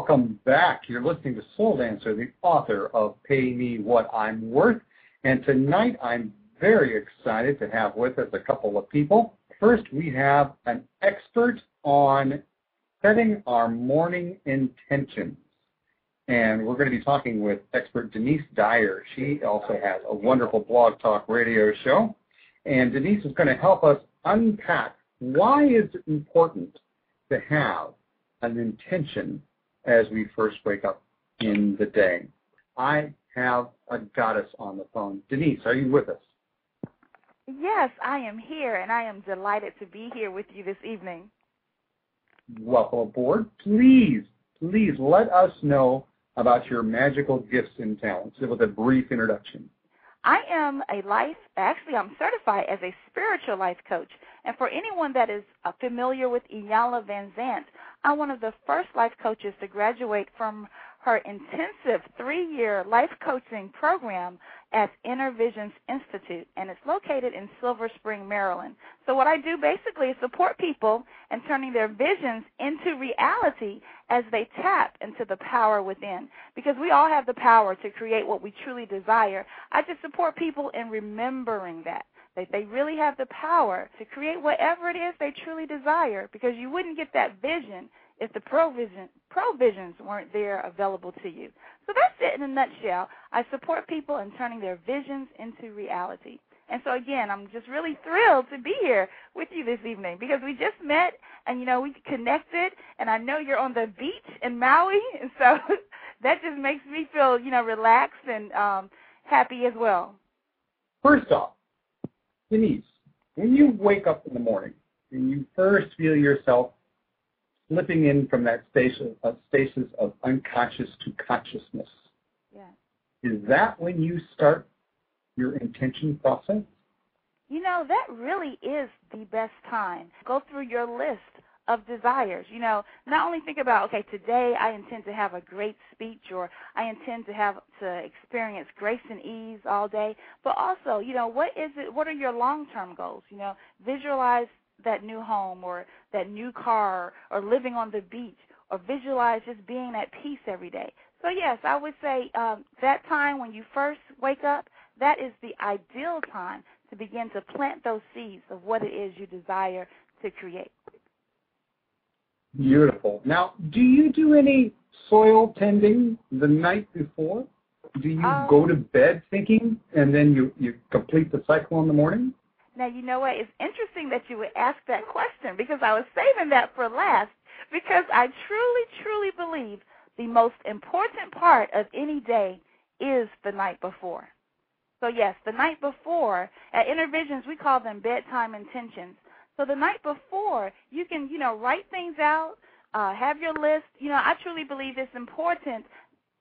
welcome back. You're listening to Soul Dancer, the author of Pay Me What I'm Worth. And tonight I'm very excited to have with us a couple of people. First, we have an expert on setting our morning intentions. And we're going to be talking with expert Denise Dyer. She also has a wonderful blog talk radio show. And Denise is going to help us unpack why is it important to have an intention as we first wake up in the day. I have a goddess on the phone. Denise, are you with us? Yes, I am here, and I am delighted to be here with you this evening. Welcome aboard. Please, please let us know about your magical gifts and talents with a brief introduction. I am a life, actually, I'm certified as a spiritual life coach. And for anyone that is uh, familiar with Iyanla Vanzant, I'm one of the first life coaches to graduate from her intensive three year life coaching program at Inner Visions Institute, and it's located in Silver Spring, Maryland. So, what I do basically is support people in turning their visions into reality as they tap into the power within. Because we all have the power to create what we truly desire. I just support people in remembering that. They really have the power to create whatever it is they truly desire because you wouldn't get that vision if the provision provisions weren't there available to you. So that's it in a nutshell. I support people in turning their visions into reality. And so again, I'm just really thrilled to be here with you this evening because we just met and you know we connected and I know you're on the beach in Maui and so that just makes me feel, you know, relaxed and um happy as well. First off, Denise, when you wake up in the morning and you first feel yourself slipping in from that stasis of, stasis of unconscious to consciousness, yeah. is that when you start your intention process? You know, that really is the best time. Go through your list of desires. You know, not only think about, okay, today I intend to have a great speech or I intend to have to experience grace and ease all day, but also, you know, what is it what are your long-term goals? You know, visualize that new home or that new car or living on the beach or visualize just being at peace every day. So yes, I would say um, that time when you first wake up, that is the ideal time to begin to plant those seeds of what it is you desire to create. Beautiful. Now, do you do any soil tending the night before? Do you um, go to bed thinking and then you, you complete the cycle in the morning? Now, you know what? It's interesting that you would ask that question because I was saving that for last because I truly, truly believe the most important part of any day is the night before. So, yes, the night before, at Inner Visions, we call them bedtime intentions. So the night before, you can, you know, write things out, uh, have your list. You know, I truly believe it's important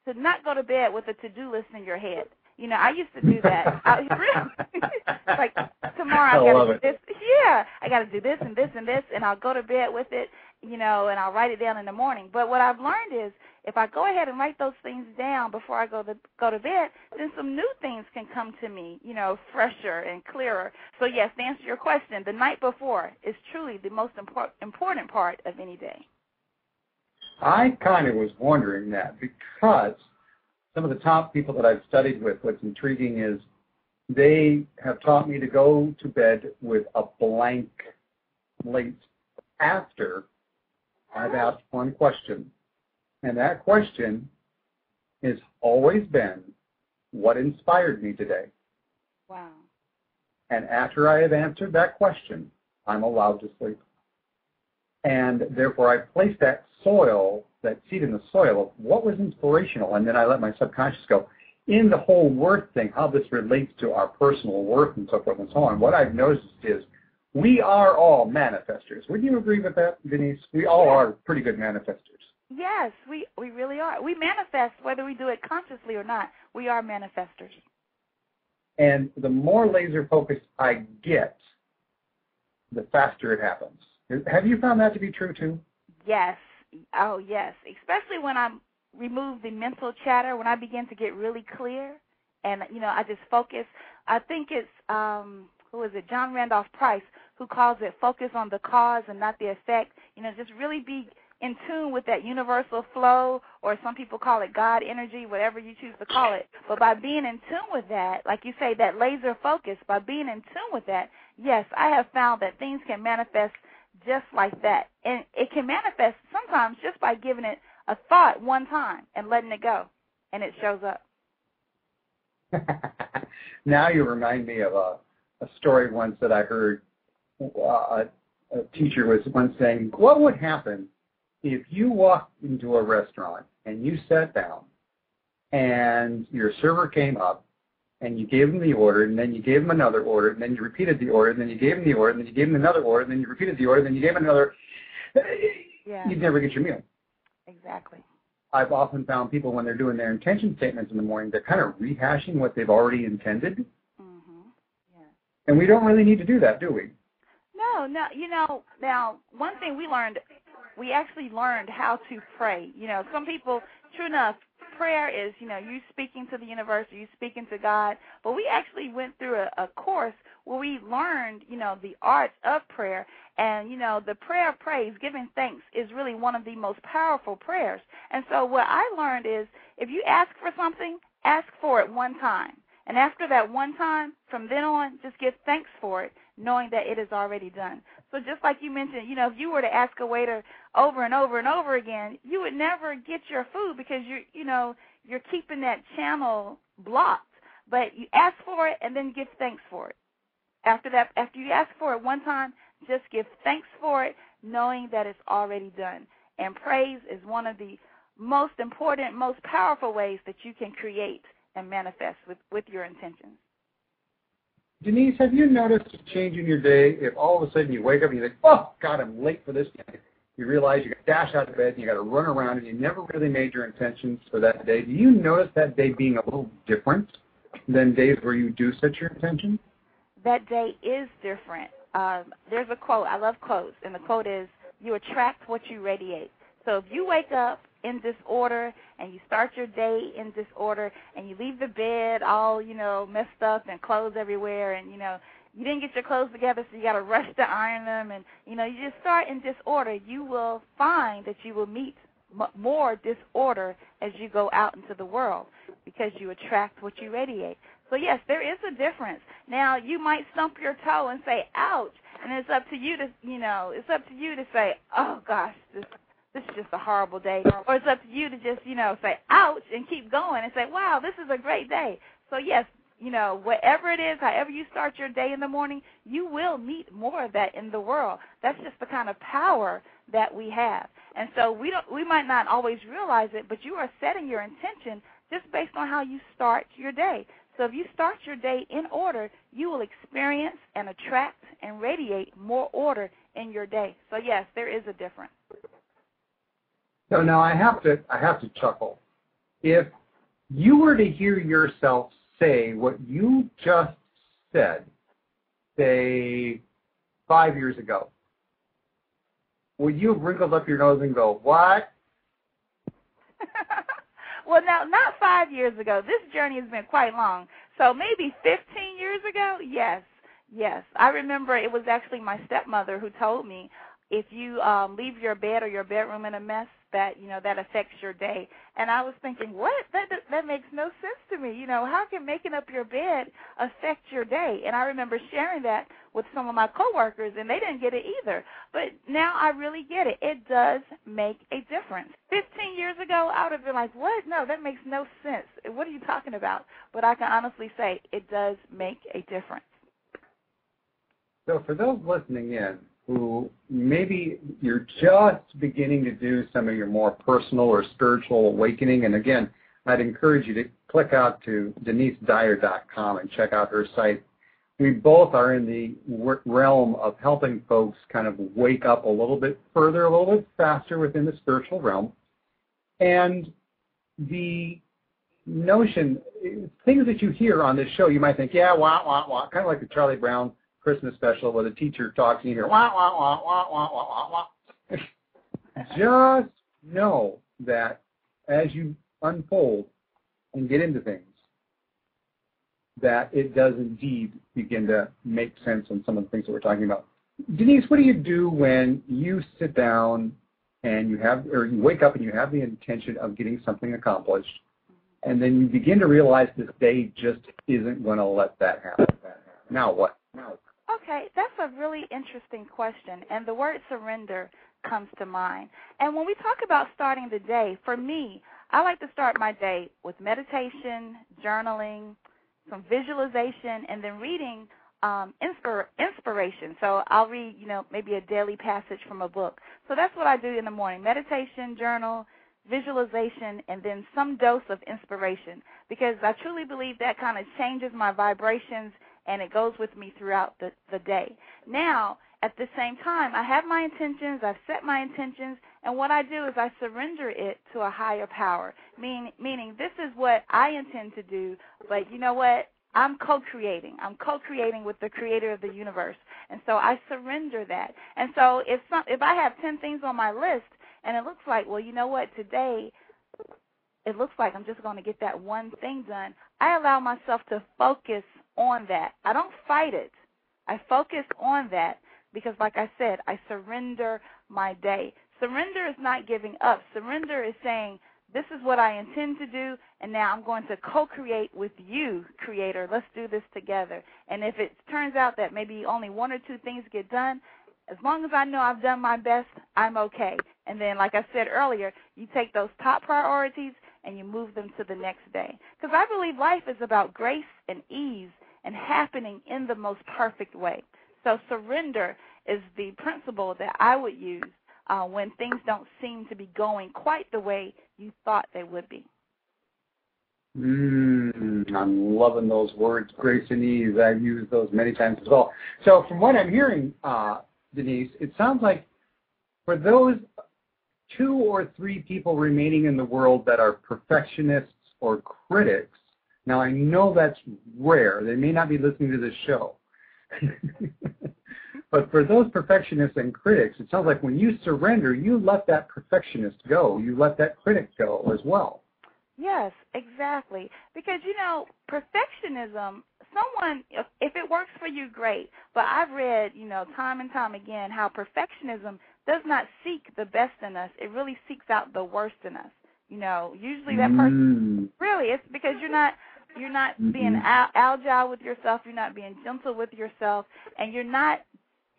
to not go to bed with a to-do list in your head. You know, I used to do that. I, really, like tomorrow I, I gotta do this. Yeah, I gotta do this and this and this, and I'll go to bed with it. You know, and I'll write it down in the morning. But what I've learned is, if I go ahead and write those things down before I go to go to bed, then some new things can come to me. You know, fresher and clearer. So yes, to answer your question, the night before is truly the most import, important part of any day. I kind of was wondering that because some of the top people that I've studied with, what's intriguing is they have taught me to go to bed with a blank slate after I've asked one question. And that question has always been, what inspired me today? Wow. And after I have answered that question, I'm allowed to sleep. And therefore, I place that soil, that seed in the soil of what was inspirational, and then I let my subconscious go, in the whole worth thing, how this relates to our personal worth and so forth and so on, what I've noticed is we are all manifestors. Would you agree with that, Denise? We all are pretty good manifestors. Yes, we, we really are. We manifest whether we do it consciously or not. We are manifestors. And the more laser focused I get, the faster it happens. Have you found that to be true too? Yes. Oh, yes. Especially when I'm remove the mental chatter when I begin to get really clear and you know I just focus. I think it's um who is it? John Randolph Price who calls it focus on the cause and not the effect. You know, just really be in tune with that universal flow, or some people call it God energy, whatever you choose to call it. But by being in tune with that, like you say, that laser focus, by being in tune with that, yes, I have found that things can manifest just like that. And it can manifest sometimes just by giving it a thought one time and letting it go, and it shows up. now you remind me of a, a story once that I heard. Uh, a teacher was once saying, what would happen if you walked into a restaurant and you sat down and your server came up and you gave them the order and then you gave them another order and then you repeated the order and then you gave them the order and then you gave them another order and then you repeated the order and then you gave them another yeah. you'd never get your meal. Exactly. I've often found people when they're doing their intention statements in the morning, they're kind of rehashing what they've already intended. And we don't really need to do that, do we? No, no. You know, now one thing we learned, we actually learned how to pray. You know, some people, true enough, prayer is, you know, you speaking to the universe, you speaking to God. But we actually went through a, a course where we learned, you know, the art of prayer. And, you know, the prayer of praise, giving thanks, is really one of the most powerful prayers. And so what I learned is if you ask for something, ask for it one time. And after that one time, from then on, just give thanks for it, knowing that it is already done. So just like you mentioned, you know, if you were to ask a waiter over and over and over again, you would never get your food because you're, you know, you're keeping that channel blocked. But you ask for it and then give thanks for it. After that, after you ask for it one time, just give thanks for it, knowing that it's already done. And praise is one of the most important, most powerful ways that you can create and manifest with, with your intentions. Denise, have you noticed a change in your day if all of a sudden you wake up and you think, oh, God, I'm late for this day? You realize you got to dash out of bed and you got to run around and you never really made your intentions for that day. Do you notice that day being a little different than days where you do set your intentions? That day is different. Um, there's a quote. I love quotes, and the quote is, "You attract what you radiate." So if you wake up in disorder and you start your day in disorder and you leave the bed all, you know, messed up and clothes everywhere and, you know, you didn't get your clothes together so you got to rush to iron them and, you know, you just start in disorder, you will find that you will meet m- more disorder as you go out into the world because you attract what you radiate. So yes, there is a difference. Now you might stump your toe and say, "Ouch," and it's up to you to, you know, it's up to you to say, "Oh gosh, this this is just a horrible day. Or it's up to you to just, you know, say, ouch, and keep going and say, wow, this is a great day. So, yes, you know, whatever it is, however you start your day in the morning, you will meet more of that in the world. That's just the kind of power that we have. And so we don't we might not always realize it, but you are setting your intention just based on how you start your day. So if you start your day in order, you will experience and attract and radiate more order in your day. So yes, there is a difference. So now I have to I have to chuckle. If you were to hear yourself say what you just said, say five years ago, would you have wrinkled up your nose and go, What? well now not five years ago. This journey has been quite long. So maybe fifteen years ago, yes. Yes. I remember it was actually my stepmother who told me if you um leave your bed or your bedroom in a mess, that you know that affects your day. And i was thinking what? That that makes no sense to me. You know how can making up your bed affect your day? And i remember sharing that with some of my coworkers and they didn't get it either. But now i really get it. It does make a difference. 15 years ago i would have been like what? No that makes no sense. What are you talking about? But i can honestly say it does make a difference. So for those listening in who maybe you're just beginning to do some of your more personal or spiritual awakening. And again, I'd encourage you to click out to denisedyer.com and check out her site. We both are in the realm of helping folks kind of wake up a little bit further, a little bit faster within the spiritual realm. And the notion, things that you hear on this show, you might think, yeah, wah, wah, wah, kind of like the Charlie Brown Christmas special where the teacher talks and you hear wah wah wah wah wah wah wah. Just know that as you unfold and get into things, that it does indeed begin to make sense on some of the things that we're talking about. Denise, what do you do when you sit down and you have, or you wake up and you have the intention of getting something accomplished, and then you begin to realize this day just isn't going to let that happen. Now what? Okay, that's a really interesting question, and the word surrender comes to mind. And when we talk about starting the day, for me, I like to start my day with meditation, journaling, some visualization, and then reading um, inspir- inspiration. So I'll read, you know, maybe a daily passage from a book. So that's what I do in the morning: meditation, journal, visualization, and then some dose of inspiration. Because I truly believe that kind of changes my vibrations and it goes with me throughout the, the day. Now, at the same time, I have my intentions, I've set my intentions, and what I do is I surrender it to a higher power. Mean, meaning, this is what I intend to do, but you know what? I'm co-creating. I'm co-creating with the creator of the universe. And so I surrender that. And so if some if I have 10 things on my list and it looks like, well, you know what, today it looks like I'm just going to get that one thing done, I allow myself to focus on that. I don't fight it. I focus on that because like I said, I surrender my day. Surrender is not giving up. Surrender is saying this is what I intend to do, and now I'm going to co create with you, Creator. Let's do this together. And if it turns out that maybe only one or two things get done, as long as I know I've done my best, I'm okay. And then, like I said earlier, you take those top priorities and you move them to the next day. Because I believe life is about grace and ease and happening in the most perfect way. So, surrender is the principle that I would use uh, when things don't seem to be going quite the way you thought they would be. Mm, I'm loving those words, grace and ease. I've used those many times as well. So, from what I'm hearing, uh, Denise, it sounds like for those two or three people remaining in the world that are perfectionists or critics, now I know that's rare. They may not be listening to this show. But for those perfectionists and critics, it sounds like when you surrender, you let that perfectionist go. You let that critic go as well. Yes, exactly. Because, you know, perfectionism, someone, if, it works for you, great. But I've read, you know, time and time again how perfectionism does not seek the best in us. It really seeks out the worst in us. You know, usually that person, mm. really, it's because you're not you're not mm-hmm. being al- agile with yourself you're not being gentle with yourself and you're not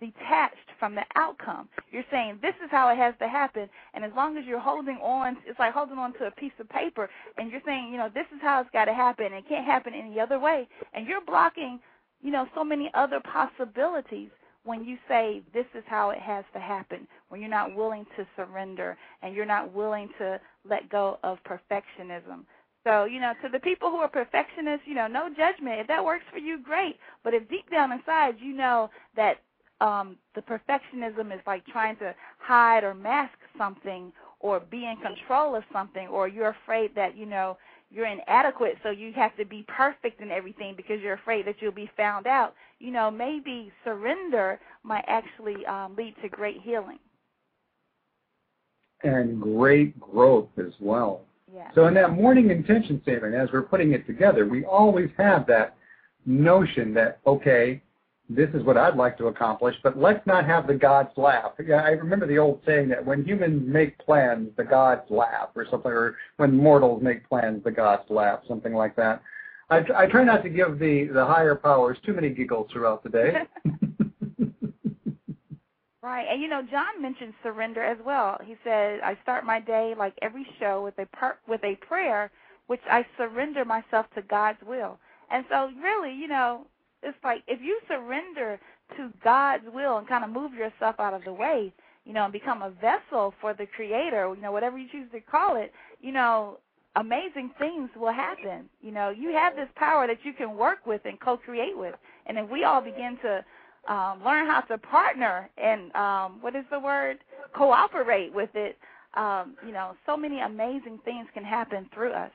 detached from the outcome. You're saying this is how it has to happen, and as long as you're holding on, it's like holding on to a piece of paper, and you're saying, you know, this is how it's got to happen, and it can't happen any other way, and you're blocking, you know, so many other possibilities when you say this is how it has to happen, when you're not willing to surrender and you're not willing to let go of perfectionism. So, you know, to the people who are perfectionists, you know, no judgment. If that works for you, great. But if deep down inside you know that um, the perfectionism is like trying to hide or mask something or be in control of something or you're afraid that you know you're inadequate so you have to be perfect in everything because you're afraid that you'll be found out you know maybe surrender might actually um, lead to great healing and great growth as well yeah. so in that morning intention statement as we're putting it together we always have that notion that okay this is what I'd like to accomplish, but let's not have the gods laugh. I remember the old saying that when humans make plans, the gods laugh, or something, or when mortals make plans, the gods laugh, something like that. I, I try not to give the, the higher powers too many giggles throughout the day. right, and you know, John mentioned surrender as well. He said, "I start my day like every show with a per- with a prayer, which I surrender myself to God's will." And so, really, you know, it's like if you surrender to God's will and kind of move yourself out of the way, you know, and become a vessel for the Creator, you know, whatever you choose to call it, you know, amazing things will happen. You know, you have this power that you can work with and co-create with, and if we all begin to um, learn how to partner and um, what is the word, cooperate with it, um, you know, so many amazing things can happen through us.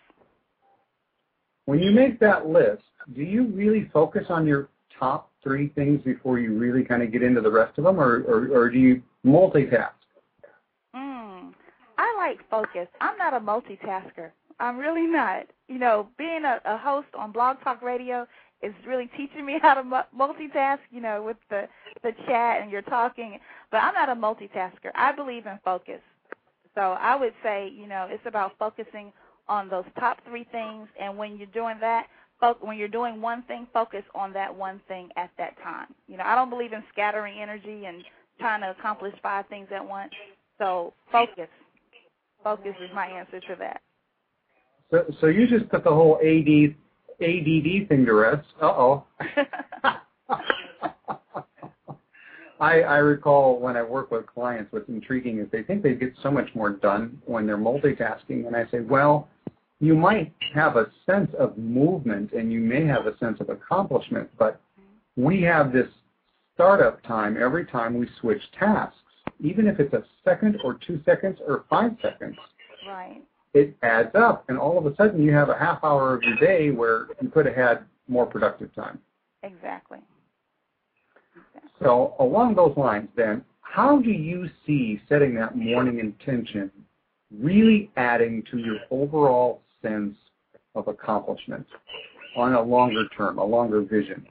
When you make that list, do you really focus on your top three things before you really kind of get into the rest of them, or, or, or do you multitask? Mm, I like focus. I'm not a multitasker. I'm really not. You know, being a, a host on Blog Talk Radio is really teaching me how to multitask. You know, with the the chat and you're talking. But I'm not a multitasker. I believe in focus. So I would say, you know, it's about focusing on those top three things, and when you're doing that, when you're doing one thing, focus on that one thing at that time. You know, I don't believe in scattering energy and trying to accomplish five things at once. So focus. Focus is my answer to that. So, so you just put the whole AD, ADD thing to rest. Uh oh. I, I recall when I work with clients, what's intriguing is they think they get so much more done when they're multitasking, and I say, well, you might have a sense of movement and you may have a sense of accomplishment, but we have this startup time every time we switch tasks, even if it's a second or two seconds or five seconds. Right. It adds up, and all of a sudden you have a half hour of your day where you could have had more productive time. Exactly. So along those lines, then, how do you see setting that morning intention really adding to your overall sense of accomplishment on a longer term, a longer vision?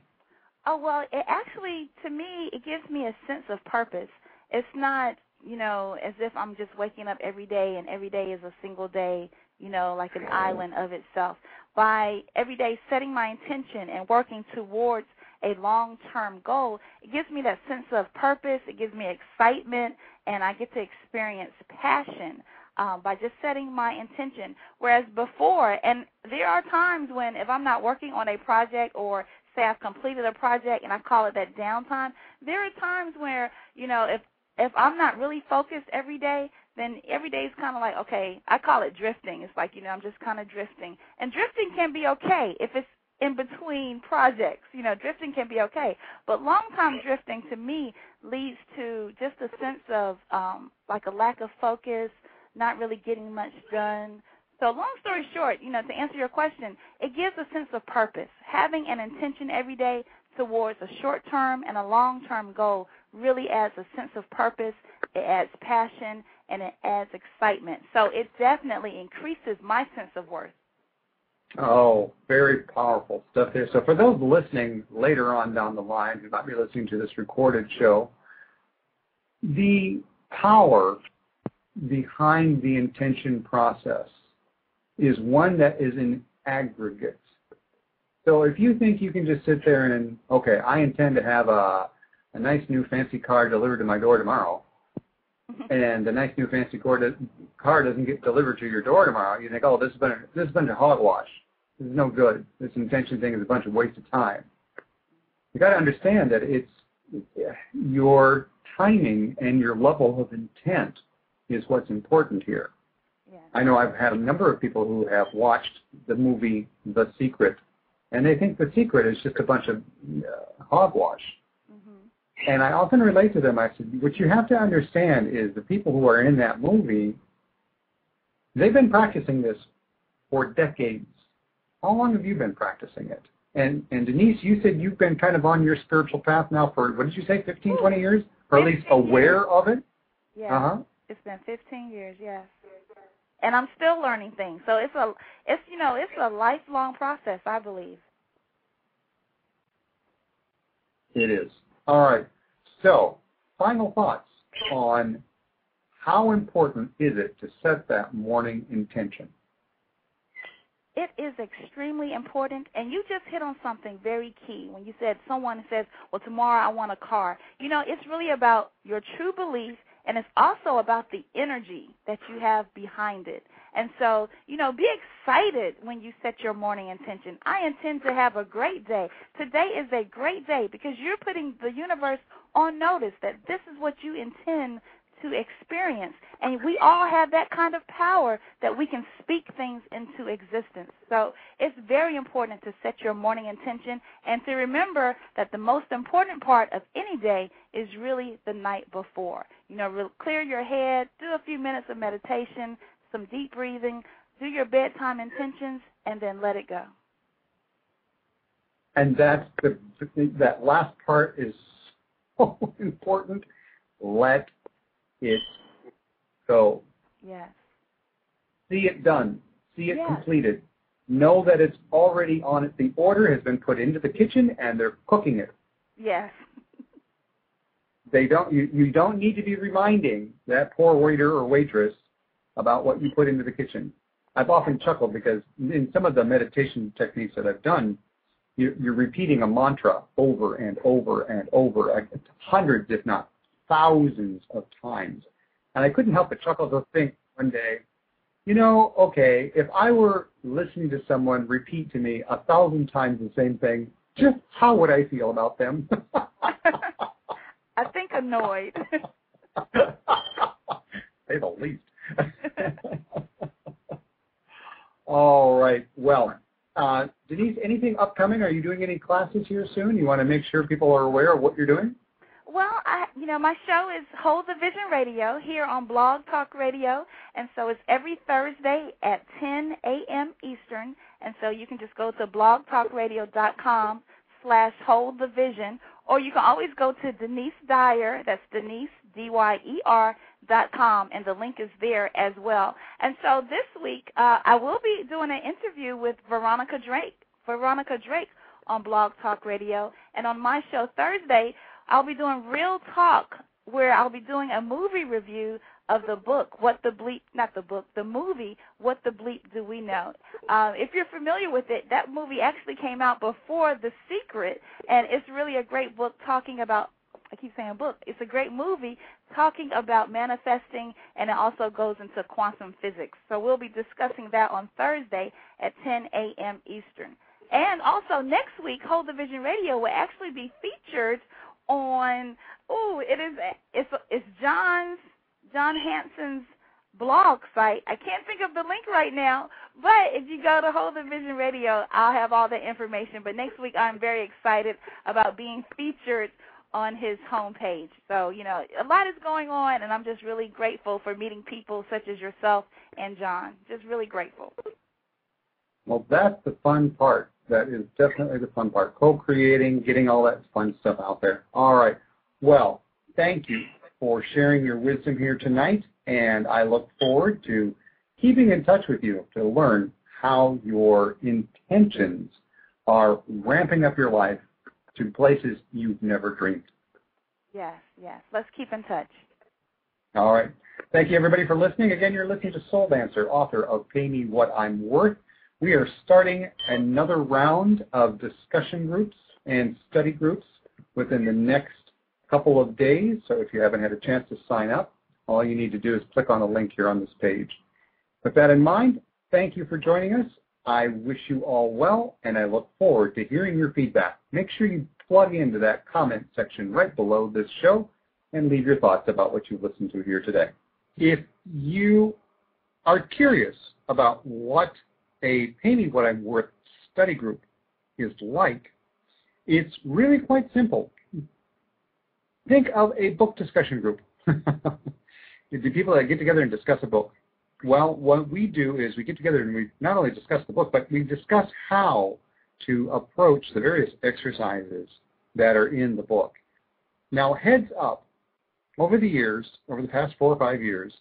Oh well, it actually to me it gives me a sense of purpose. It's not, you know, as if I'm just waking up every day and every day is a single day, you know, like an island of itself. By every day setting my intention and working towards a long-term goal, it gives me that sense of purpose, it gives me excitement, and I get to experience passion um, by just setting my intention. Whereas before, and there are times when if I'm not working on a project or say I've completed a project and I call it that downtime, there are times where, you know, if if I'm not really focused every day, then every day is kind of like, okay, I call it drifting. It's like, you know, I'm just kind of drifting. And drifting can be okay if it's in between projects. You know, drifting can be okay, but long time drifting to me leads to just a sense of um, like a lack of focus, not really getting much done. So, long story short, you know, to answer your question, it gives a sense of purpose. Having an intention every day towards a short term and a long term goal really adds a sense of purpose, it adds passion, and it adds excitement. So, it definitely increases my sense of worth. Oh, very powerful stuff there. So for those listening later on down the line who might be listening to this recorded show, the power behind the intention process is one that is in aggregate. So if you think you can just sit there and, okay, I intend to have a, a nice new fancy car delivered to my door tomorrow, and the nice new fancy car, car doesn't get delivered to your door tomorrow, you think, oh, this has been a, this has been a hogwash. This is no good. This intention thing is a bunch of waste of time. You got to understand that it's your timing and your level of intent is what's important here. Yeah. I know I've had a number of people who have watched the movie The Secret, and they think The Secret is just a bunch of uh, hogwash. And I often relate to them. I said, what you have to understand is the people who are in that movie, they've been practicing this for decades. How long have you been practicing it? And and Denise, you said you've been kind of on your spiritual path now for what did you say, 15, 20 years, or at least aware years. of it? Yeah. Uh huh. It's been 15 years, yes. And I'm still learning things. So it's a it's you know, it's a lifelong process, I believe. It is. All right. So, final thoughts on how important is it to set that morning intention? it is extremely important and you just hit on something very key when you said someone says well tomorrow i want a car you know it's really about your true belief and it's also about the energy that you have behind it and so you know be excited when you set your morning intention i intend to have a great day today is a great day because you're putting the universe on notice that this is what you intend to experience. And we all have that kind of power that we can speak things into existence. So it's very important to set your morning intention and to remember that the most important part of any day is really the night before. You know, clear your head, do a few minutes of meditation, some deep breathing, do your bedtime intentions, and then let it go. And that's the that last part is so important. Let it go. Yes. See it done. See it yes. completed. Know that it's already on it. The order has been put into the kitchen and they're cooking it. Yes. they don't you, you don't need to be reminding that poor waiter or waitress about what you put into the kitchen. I've often chuckled because in some of the meditation techniques that I've done, you're, you're repeating a mantra over and over and over, hundreds, if not thousands of times. And I couldn't help but chuckle to think one day, you know, okay, if I were listening to someone repeat to me a thousand times the same thing, just how would I feel about them? I think annoyed. Say the least. All right. Well, uh, Denise, anything upcoming? Are you doing any classes here soon? You want to make sure people are aware of what you're doing? Well, I, you know, my show is Hold the Vision Radio here on Blog Talk Radio, and so it's every Thursday at 10 a.m. Eastern, and so you can just go to blogtalkradio.com slash Hold the Vision, or you can always go to Denise Dyer, that's Denise, D-Y-E-R, dot com, and the link is there as well. And so this week, uh, I will be doing an interview with Veronica Drake, Veronica Drake on Blog Talk Radio, and on my show Thursday, I'll be doing Real Talk, where I'll be doing a movie review of the book, What the Bleep, not the book, the movie, What the Bleep Do We Know? Uh, if you're familiar with it, that movie actually came out before The Secret, and it's really a great book talking about I keep saying book. It's a great movie talking about manifesting, and it also goes into quantum physics. So we'll be discussing that on Thursday at 10 a.m. Eastern. And also next week, Hold the Vision Radio will actually be featured on. Oh, it is. It's it's John's John Hanson's blog site. I can't think of the link right now, but if you go to Hold the Vision Radio, I'll have all the information. But next week, I'm very excited about being featured on his homepage. So, you know, a lot is going on, and I'm just really grateful for meeting people such as yourself and John. Just really grateful. Well, that's the fun part. That is definitely the fun part. Co-creating, getting all that fun stuff out there. All right. Well, thank you for sharing your wisdom here tonight, and I look forward to keeping in touch with you to learn how your intentions are ramping up your life to places you've never dreamed. Yes, yes. Let's keep in touch. All right. Thank you, everybody, for listening. Again, you're listening to Soul Dancer, author of Pay Me What I'm Worth. We are starting another round of discussion groups and study groups within the next couple of days. So if you haven't had a chance to sign up, all you need to do is click on the link here on this page. With that in mind, thank you for joining us. I wish you all well, and I look forward to hearing your feedback. Make sure you plug into that comment section right below this show and leave your thoughts about what you've listened to here today. If you are curious about what a Pay Me What I'm Worth study group is like, it's really quite simple. Think of a book discussion group. the people that get together and discuss a book. Well, what we do is we get together and we not only discuss the book, but we discuss how to approach the various exercises that are in the book. Now, heads up, over the years, over the past four or five years,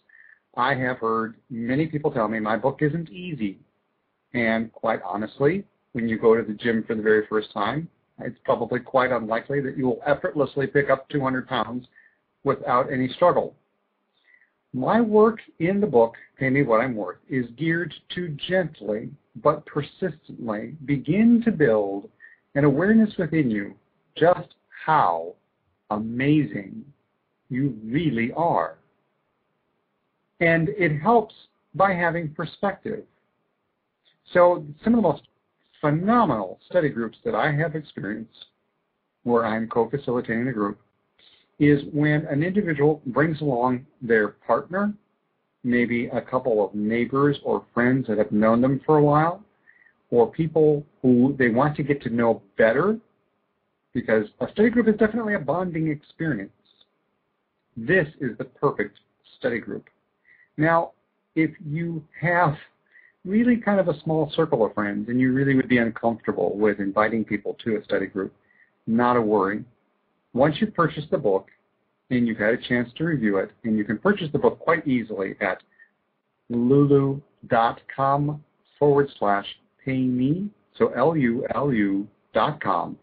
I have heard many people tell me my book isn't easy. And quite honestly, when you go to the gym for the very first time, it's probably quite unlikely that you will effortlessly pick up 200 pounds without any struggle. My work in the book, Pay Me What I'm Worth, is geared to gently but persistently begin to build an awareness within you just how amazing you really are. And it helps by having perspective. So some of the most phenomenal study groups that I have experienced where I'm co-facilitating the group is when an individual brings along their partner, maybe a couple of neighbors or friends that have known them for a while, or people who they want to get to know better, because a study group is definitely a bonding experience. This is the perfect study group. Now, if you have really kind of a small circle of friends and you really would be uncomfortable with inviting people to a study group, not a worry. Once you purchase the book and you've had a chance to review it, and you can purchase the book quite easily at lulu.com forward slash pay me, so L-U-L-U dot com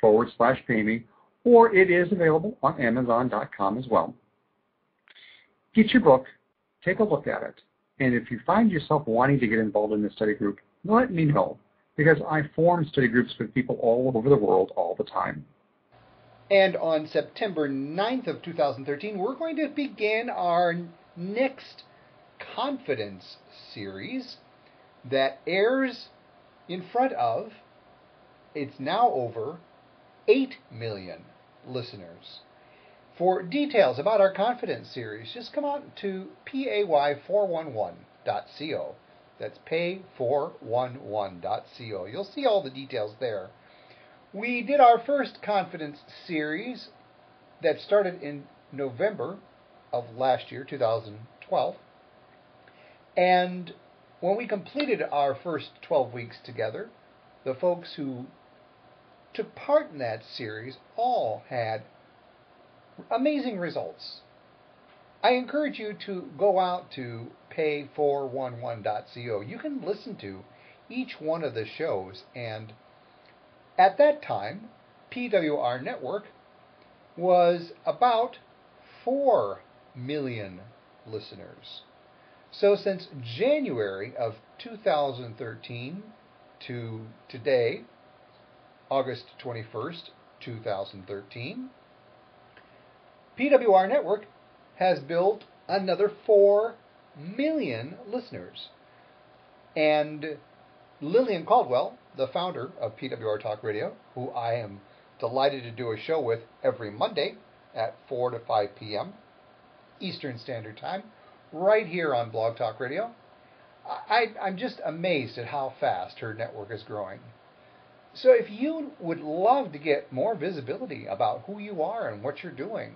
forward slash pay me, or it is available on Amazon.com as well. Get your book, take a look at it, And if you find yourself wanting to get involved in a study group, let me know because I form study groups with people all over the world all the time. And on September 9th of 2013, we're going to begin our next confidence series that airs in front of, it's now over 8 million listeners. For details about our confidence series, just come out to pay411.co. That's pay411.co. You'll see all the details there. We did our first confidence series that started in November of last year, 2012. And when we completed our first 12 weeks together, the folks who took part in that series all had amazing results. I encourage you to go out to pay411.co. You can listen to each one of the shows, and at that time, PWR Network was about 4 million listeners. So since January of 2013 to today, August 21st, 2013, PWR Network has built another 4 million listeners. And Lillian Caldwell, the founder of PWR Talk Radio, who I am delighted to do a show with every Monday at 4 to 5 p.m. Eastern Standard Time, right here on Blog Talk Radio. I, I'm just amazed at how fast her network is growing. So if you would love to get more visibility about who you are and what you're doing,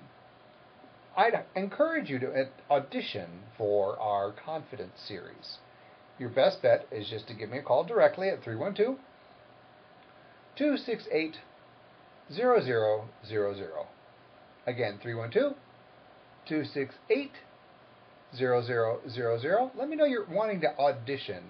I'd encourage you to audition for our Confidence series. Your best bet is just to give me a call directly at 312 268 0000. Again, 312 268 0000. Let me know you're wanting to audition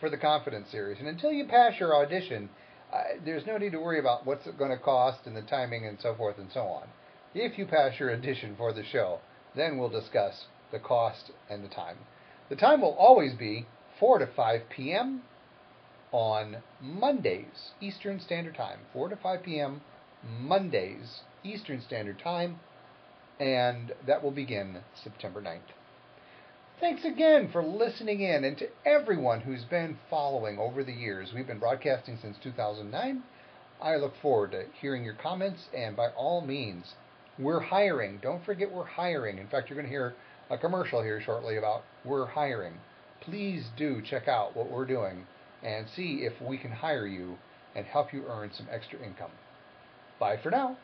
for the Confidence series. And until you pass your audition, uh, there's no need to worry about what's it going to cost and the timing and so forth and so on. If you pass your audition for the show, then we'll discuss the cost and the time. The time will always be 4 to 5 p.m. on Mondays, Eastern Standard Time. 4 to 5 p.m. Mondays, Eastern Standard Time, and that will begin September 9th. Thanks again for listening in, and to everyone who's been following over the years. We've been broadcasting since 2009. I look forward to hearing your comments, and by all means, we're hiring. Don't forget we're hiring. In fact, you're going to hear a commercial here shortly about we're hiring. Please do check out what we're doing and see if we can hire you and help you earn some extra income. Bye for now.